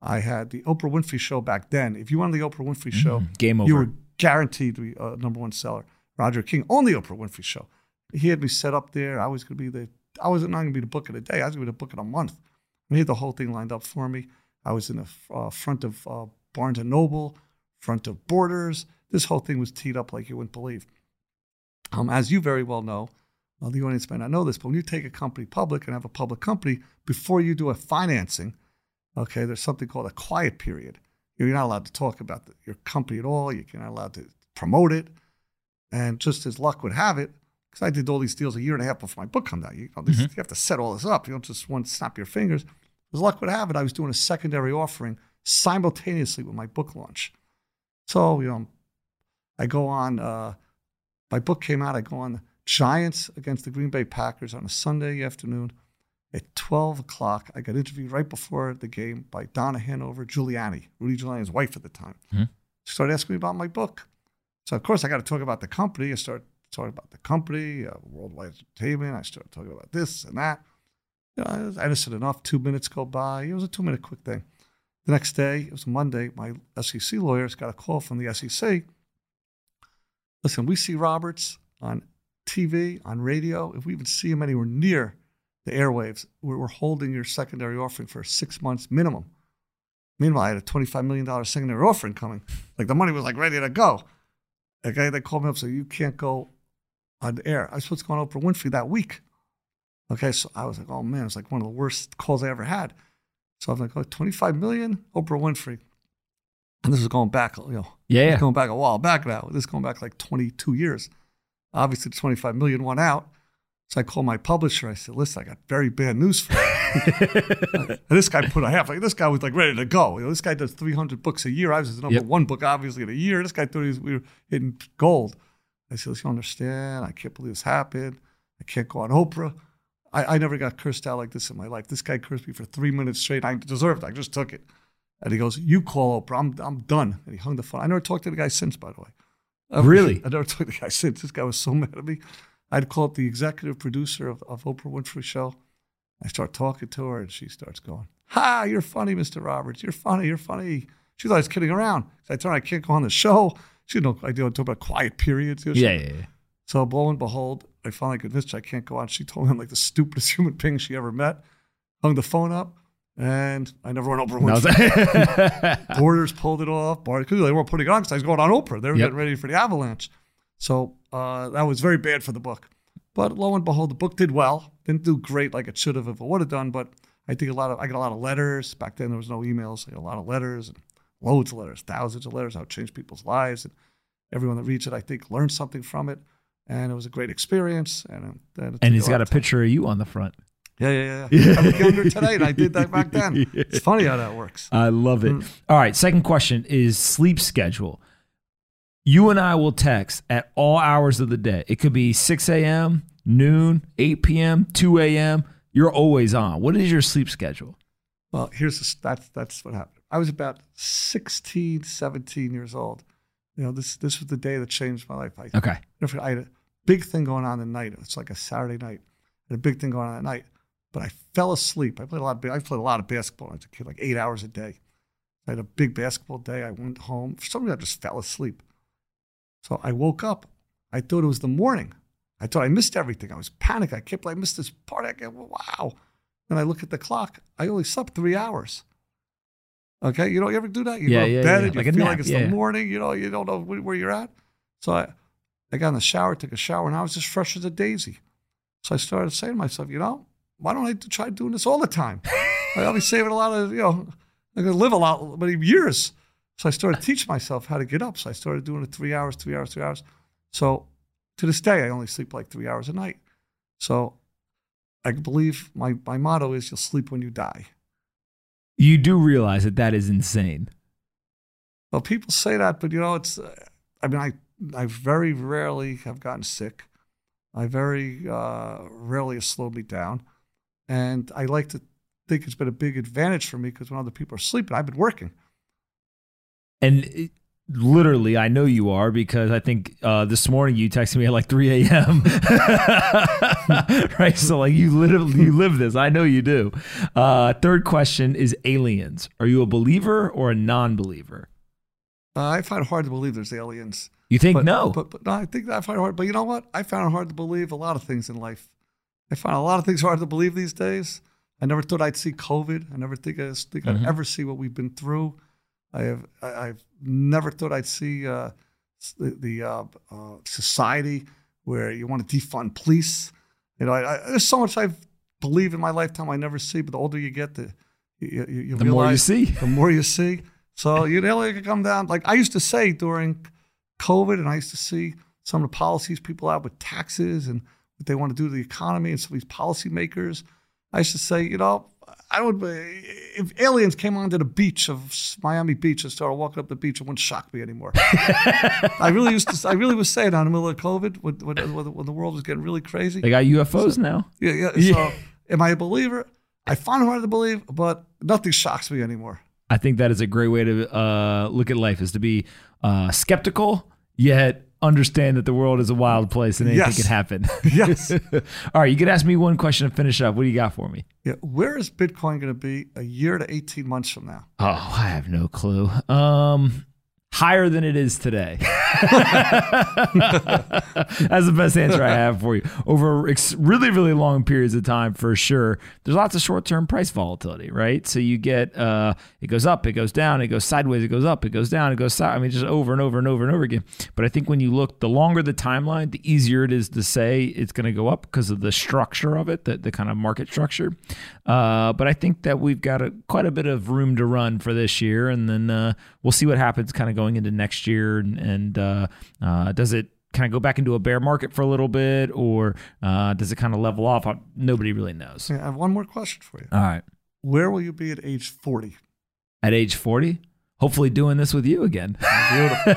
S3: I had the Oprah Winfrey Show back then. If you wanted the Oprah Winfrey Show,
S1: Game over.
S3: you were guaranteed to be a number one seller. Roger King on the Oprah Winfrey Show. He had me set up there. I was going to be the, I wasn't not going to be the book of the day. I was going to be the book of the month. He had the whole thing lined up for me. I was in the uh, front of uh, Barnes and Noble, front of Borders. This whole thing was teed up like you wouldn't believe. Um, as you very well know, Well, the audience may not know this, but when you take a company public and have a public company, before you do a financing, okay, there's something called a quiet period. You're not allowed to talk about the, your company at all. You're not allowed to promote it. And just as luck would have it, because I did all these deals a year and a half before my book came out. You, know, this, you have to set all this up. You don't just want to snap your fingers. As luck would have it, I was doing a secondary offering simultaneously with my book launch. So, you know, I go on, uh, my book came out, I go on the Giants against the Green Bay Packers on a Sunday afternoon at 12 o'clock. I got interviewed right before the game by Donna Hanover Giuliani, Rudy Giuliani's wife at the time.
S1: Mhm.
S3: She started asking me about my book. So, of course, I got to talk about the company. I started talking about the company, uh, Worldwide Entertainment. I started talking about this and that. You know, I was innocent enough. Two minutes go by. It was a two minute quick thing. The next day, it was Monday, my SEC lawyers got a call from the SEC. Listen, we see Roberts on TV, on radio. If we even see him anywhere near the airwaves, we're, holding your secondary offering for six months minimum. Meanwhile, I had a $25 million secondary offering coming. Like the money was like ready to go. Okay, they called me up, so you can't go on the air. I was supposed to go on Oprah Winfrey that week. Okay, so I was like, oh man, it's like one of the worst calls I ever had. So I'm like, oh, 25 million, Oprah Winfrey. And this is going back, you know,
S1: Yeah,
S3: going back a while back now. This is going back like 22 years. Obviously, the 25 million went out. So I called my publisher. I said, listen, I got very bad news for you. and this guy put a half, like this guy was like ready to go. You know, this guy does 300 books a year. I was his number
S1: Yep.
S3: one book, obviously, in a year. This guy thought he was, we were hitting gold. I said, you understand? I can't believe this happened. I can't go on Oprah. I, I never got cursed out like this in my life. This guy cursed me for three minutes straight. I deserved it. I just took it. And he goes, You call Oprah. I'm, I'm done. And he hung the phone. I never talked to the guy since, by the way. I-
S1: Really?
S3: I never talked to the guy since. This guy was so mad at me. I'd call up the executive producer of, of Oprah Winfrey Show. I start talking to her, and she starts going, Ha, you're funny, Mr. Roberts. You're funny. You're funny. She thought I was kidding around. So I told her I can't go on the show. She had no idea I'm talking about quiet periods. You know,
S1: Yeah, yeah, yeah.
S3: so lo and behold, I finally convinced her I can't go on. She told me I'm like the stupidest human being she ever met. Hung the phone up, and I never went over
S1: No,
S3: Winfrey. Borders pulled it off. Because they weren't putting it on because I was going on Oprah. They were
S1: Yep.
S3: getting ready for the avalanche. So uh, that was very bad for the book. But lo and behold, the book did well. Didn't do great like it should have if it would have done. But I think a lot of I got a lot of letters. Back then there was no emails. I got a lot of letters and loads of letters, thousands of letters. How it changed people's lives. And everyone that reads it, I think, learned something from it. And it was a great experience. And, uh, and,
S1: and he's got a
S3: time.
S1: picture of you on the front.
S3: Yeah, yeah, yeah. I look younger today, and I did that back then. It's funny how that works.
S1: I love it. All right. Second question is sleep schedule. You and I will text at all hours of the day. It could be 6 a.m., noon, 8 p.m., 2 a.m. You're always on. What is your sleep schedule?
S3: Well, here's the, that's that's what happened. I was about 16, 17 years old. You know, this this was the day that changed my life. I,
S1: Okay.
S3: I had a big thing going on at night. It's like a Saturday night. I had a big thing going on at night, but I fell asleep. I played a lot. Of, I played a lot of basketball when I was a kid, like eight hours a day. I had a big basketball day. I went home. For some reason, I just fell asleep. So I woke up. I thought it was the morning. I thought I missed everything. I was panicked. I kept, I missed this part. I go, wow. Then I look at the clock. I only slept three hours. Okay, you know, you ever do that? You
S1: Yeah,
S3: go to
S1: yeah,
S3: bed
S1: yeah.
S3: and you
S1: Like
S3: feel like it's the morning. You know, you don't know where you're at. So I, I got in the shower, took a shower, and I was just fresh as a daisy. So I started saying to myself, you know, why don't I try doing this all the time? I'll be saving a lot of, you know, I'm to live a lot, many years. So I started teaching myself how to get up. So I started doing it three hours, three hours, three hours. So to this day, I only sleep like three hours a night. So I believe my, my motto is you'll sleep when you die.
S1: You do realize that that is insane.
S3: Well, people say that, but you know, it's. Uh, I mean, I I very rarely have gotten sick. I very uh, rarely have slowed me down, and I like to think it's been a big advantage for me because when other people are sleeping, I've been working.
S1: And literally, I know you are because I think uh, this morning you texted me at like 3 a.m. right? So, like, you literally you live this. I know you do. Uh, third question is aliens. Are you a believer or a non believer?
S3: Uh, I find it hard to believe there's aliens.
S1: You think
S3: But,
S1: no?
S3: but, but no, I think I find it hard. But you know what? I found it hard to believe a lot of things in life. I find a lot of things hard to believe these days. I never thought I'd see COVID. I never think I think I'd ever see what we've been through. I have I, I've never thought I'd see uh, the, the uh, uh, society where you want to defund police. You know, I, I, there's so much I believe in my lifetime I never see, but the older you get, the you, you, you
S1: The more you see.
S3: the more you see. So you could come down. Like I used to say during COVID, and I used to see some of the policies people have with taxes and what they want to do to the economy and some of these policymakers. I used to say, you know, I would if aliens came onto the beach of Miami Beach and started walking up the beach, it wouldn't shock me anymore. I really used to. I really was saying in the middle of COVID when, when, when the- world was getting really crazy.
S1: They got UFOs now.
S3: Yeah, yeah.
S1: Yeah.
S3: So, am I a believer? I find it hard to believe, but nothing shocks me anymore.
S1: I think that is a great way to uh, look at life is to be uh, skeptical yet understand that the world is a wild place and anything
S3: Yes.
S1: can happen.
S3: Yes.
S1: All right, you could ask me one question to finish up. What do you got for me?
S3: Yeah, where is Bitcoin going to be a year to 18 months from now?
S1: Oh, I have no clue. Um, higher than it is today. That's the best answer I have for you. Over ex- really, really long periods of time, for sure. There's lots of short-term price volatility, right? So you get uh, it goes up, it goes down, it goes sideways, it goes up, it goes down, it goes side. I mean, just over and over and over and over again. But I think when you look, the longer the timeline, the easier it is to say it's going to go up because of the structure of it, the, the kind of market structure. Uh, but I think that we've got a, quite a bit of room to run for this year, and then uh, we'll see what happens kind of going into next year. And, and uh, uh, does it kind of go back into a bear market for a little bit, or uh, does it kind of level off? Nobody really knows.
S3: Yeah, I have one more question for you.
S1: All right.
S3: Where will you be at age 40?
S1: At age 40, hopefully doing this with you again.
S3: Beautiful.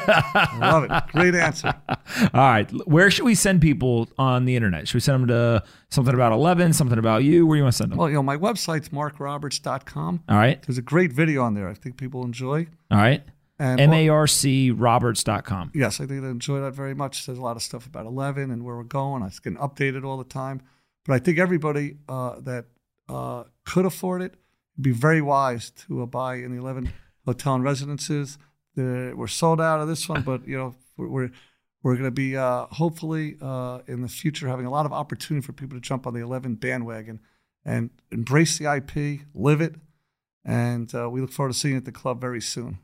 S3: Love it. Great answer.
S1: All right. Where should we send people on the internet? Should we send them to something about 11, something about you? Where do you want to send them?
S3: Well, you know, my website's marcroberts.com.
S1: All right.
S3: There's a great video on there I think people enjoy.
S1: All right.
S3: And
S1: M-A-R-C-Roberts.com.
S3: Yes, I think they enjoy that very much. There's a lot of stuff about 11 and where we're going. It's getting updated all the time. But I think everybody uh, that uh, could afford it would be very wise to uh, buy in the 11 hotel and residences. The, we're sold out of this one, but you know we're we're, we're going to be uh, hopefully uh, in the future having a lot of opportunity for people to jump on the 11 bandwagon and embrace the IP, live it, and uh, we look forward to seeing you at the club very soon.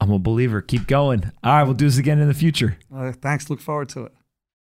S1: I'm a believer. Keep going. All right. We'll do this again in the future.
S3: Uh, thanks. Look forward to it.